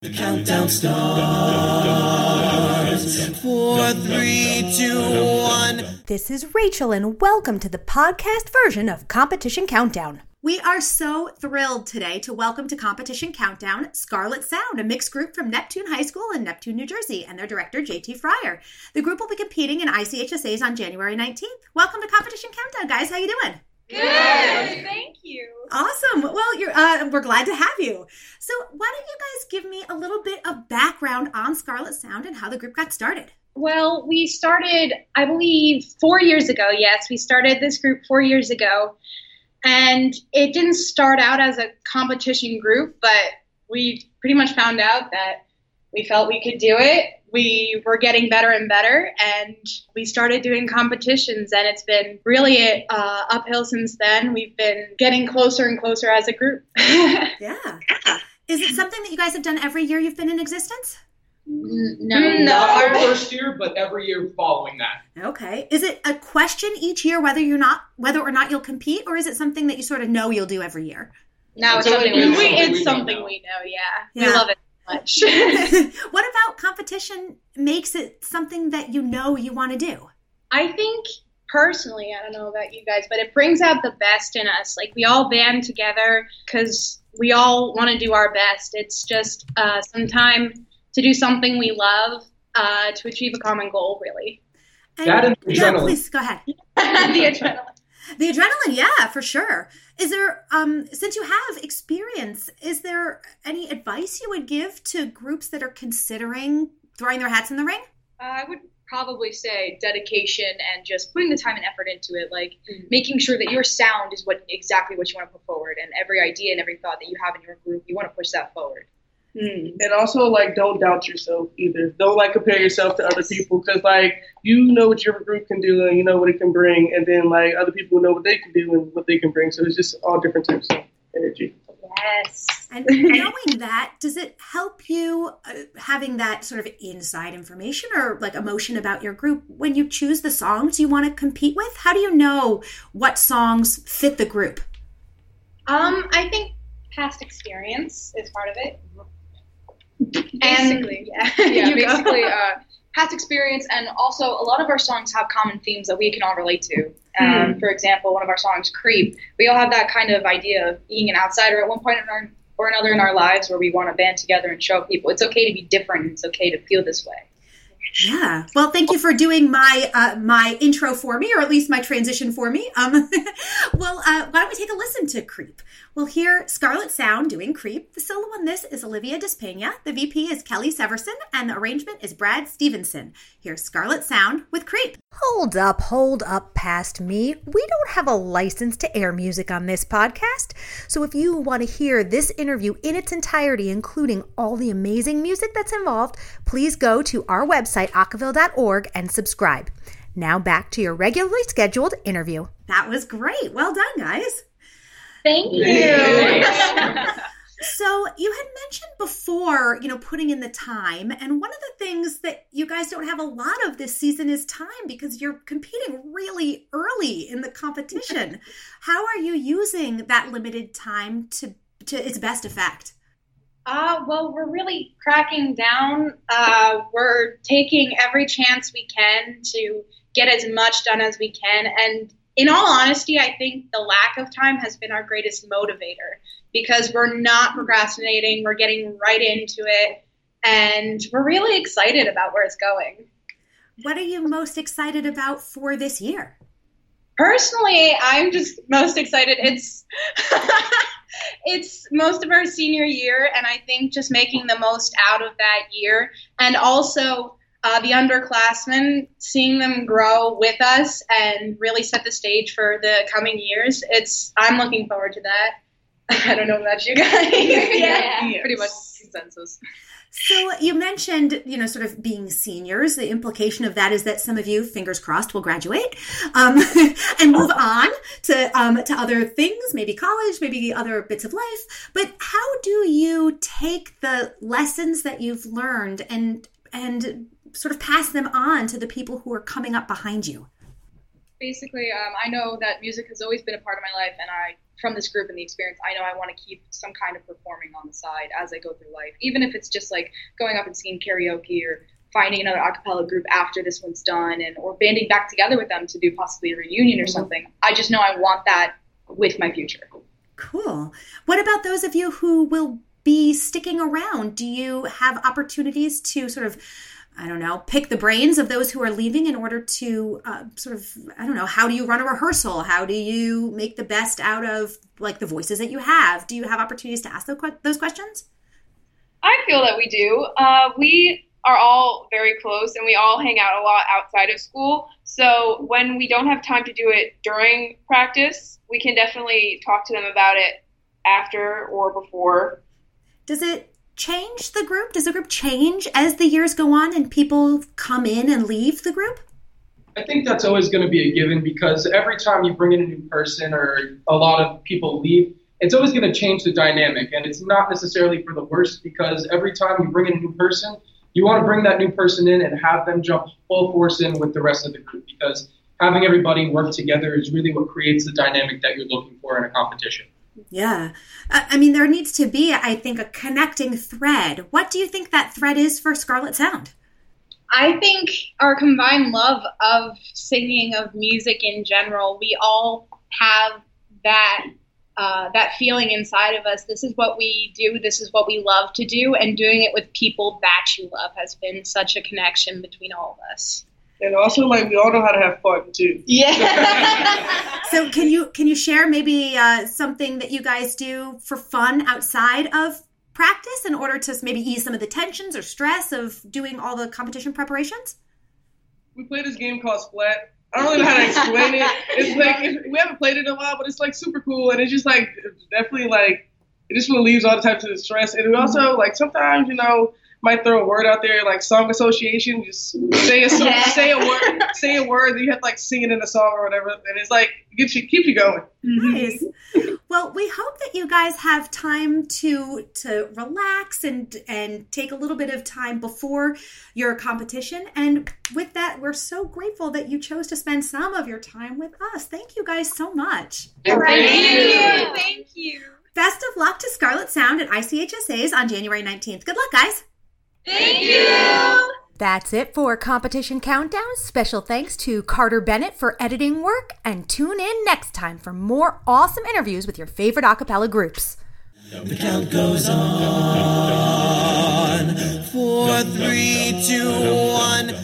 The countdown starts. Four, three, two, one. This is Rachel, and welcome to the podcast version of Competition Countdown. We are so thrilled today to welcome to Competition Countdown Scarlet Sound, a mixed group from Neptune High School in Neptune, New Jersey, and their director, JT Fryer. The group will be competing in ICHSAs on January 19th. Welcome to Competition Countdown, guys. How you doing? Good. Thank you. Awesome. Well, you're, uh, we're glad to have you. So, why don't you guys give me a little bit of background on Scarlet Sound and how the group got started? Well, we started, I believe, four years ago. Yes, we started this group four years ago. And it didn't start out as a competition group, but we pretty much found out that we felt we could do it. We were getting better and better, and we started doing competitions, and it's been really uh, uphill since then. We've been getting closer and closer as a group. Yeah. Is it something that you guys have done every year you've been in existence? no, Not our our- first year, but every year following that. Okay. Is it a question each year whether you're not whether or not you'll compete, or is it something that you sort of know you'll do every year? No, it's It's something, something we, we- we- something it's we know something now. we know. Yeah, Yeah. we love it so much. what about competition makes it something that you know you want to do? I think personally, I don't know about you guys, but it brings out the best in us. Like we all band together because we all want to do our best. It's just uh, some time to do something we love uh, to achieve a common goal. Really, That and yeah, adrenaline. please go ahead. the adrenaline. The adrenaline, yeah, for sure. Is there, um, since you have experience, is there any advice you would give to groups that are considering throwing their hats in the ring? I would probably say dedication and just putting the time and effort into it, like Mm. making sure that your sound is what exactly what you want to put forward, and every idea and every thought that you have in your group, you want to push that forward. And also, like, don't doubt yourself either. Don't like compare yourself to other people because, like, you know what your group can do and you know what it can bring, and then like other people know what they can do and what they can bring. So it's just all different types of energy. Yes. And knowing that, does it help you uh, having that sort of inside information or like emotion about your group when you choose the songs you want to compete with? How do you know what songs fit the group? Um, I think past experience is part of it. Basically, yeah, yeah, You go. basically, uh, past experience, and also a lot of our songs have common themes that we can all relate to. Um, Hmm. For example, one of our songs, "Creep," we all have that kind of idea of being an outsider at one point in our, or another in our lives, where we want to band together and show people it's okay to be different. and It's okay to feel this way. Yeah. Well, thank you for doing my uh, my intro for me, or at least my transition for me. Um, well, uh, why don't we take a listen to "Creep"? We'll hear Scarlet Sound doing "Creep." The solo on this is Olivia Despena. The VP is Kelly Severson, and the arrangement is Brad Stevenson. Here's Scarlet Sound with "Creep." Hold up, hold up past me. We don't have a license to air music on this podcast. So if you want to hear this interview in its entirety, including all the amazing music that's involved, please go to our website, acaville.org, and subscribe. Now back to your regularly scheduled interview. That was great. Well done, guys. Thank you. So you had mentioned before, you know, putting in the time, and one of the things that you guys don't have a lot of this season is time because you're competing really early in the competition. How are you using that limited time to to its best effect? Uh, well, we're really cracking down. Uh, we're taking every chance we can to get as much done as we can. And in all honesty, I think the lack of time has been our greatest motivator because we're not procrastinating, we're getting right into it, and we're really excited about where it's going. What are you most excited about for this year? Personally, I'm just most excited. It's it's most of our senior year, and I think just making the most out of that year, and also uh, the underclassmen, seeing them grow with us and really set the stage for the coming years. It's I'm looking forward to that. I don't know about you guys. yeah. pretty much consensus. So you mentioned, you know, sort of being seniors. The implication of that is that some of you, fingers crossed, will graduate um, and move on to um, to other things, maybe college, maybe other bits of life. But how do you take the lessons that you've learned and and sort of pass them on to the people who are coming up behind you? Basically, um, I know that music has always been a part of my life, and I from this group and the experience, I know I want to keep some kind of performing on the side as I go through life, even if it's just like going up and singing karaoke or finding another a cappella group after this one's done and or banding back together with them to do possibly a reunion or Mm-hmm. something. I just know I want that with my future. Cool. What about those of you who will be sticking around? Do you have opportunities to sort of, I don't know, pick the brains of those who are leaving in order to uh, sort of, I don't know, how do you run a rehearsal? How do you make the best out of like the voices that you have? Do you have opportunities to ask those questions? I feel that we do. Uh, we are all very close and we all hang out a lot outside of school. So when we don't have time to do it during practice, we can definitely talk to them about it after or before. Does it change the group? Does the group change as the years go on and people come in and leave the group? I think that's always going to be a given because every time you bring in a new person or a lot of people leave, it's always going to change the dynamic. And it's not necessarily for the worst because every time you bring in a new person, you want to bring that new person in and have them jump full force in with the rest of the group because having everybody work together is really what creates the dynamic that you're looking for in a competition. Yeah. I I mean, there needs to be, I think, a connecting thread. What do you think that thread is for Scarlet Sound? I think our combined love of singing, of music in general, we all have that uh, that feeling inside of us. This is what we do. This is what we love to do, and doing it with people that you love has been such a connection between all of us. And also, like we all know how to have fun too. Yeah. So, can you can you share maybe uh, something that you guys do for fun outside of practice in order to maybe ease some of the tensions or stress of doing all the competition preparations? We play this game called Splat. I don't really know how to explain it. It's like if, we haven't played it in a while, but it's like super cool, and it's just like definitely like it just relieves all the types of stress. And we also like sometimes you know might throw a word out there like song association, just say a song, Yeah. say a word, say a word, then you have to like sing it in a song or whatever, and it's like gets you keeps you going. Nice. Well, we hope that you guys have time to to relax and and take a little bit of time before your competition. And with that, we're so grateful that you chose to spend some of your time with us. Thank you guys so much. Thank you. Thank you. Best of luck to Scarlet Sound at ICHSA's on January 19th. Good luck, guys. Thank you. That's it for Competition Countdown. Special thanks to Carter Bennett for editing work, and tune in next time for more awesome interviews with your favorite a cappella groups. The count goes on. Four, three, two, one.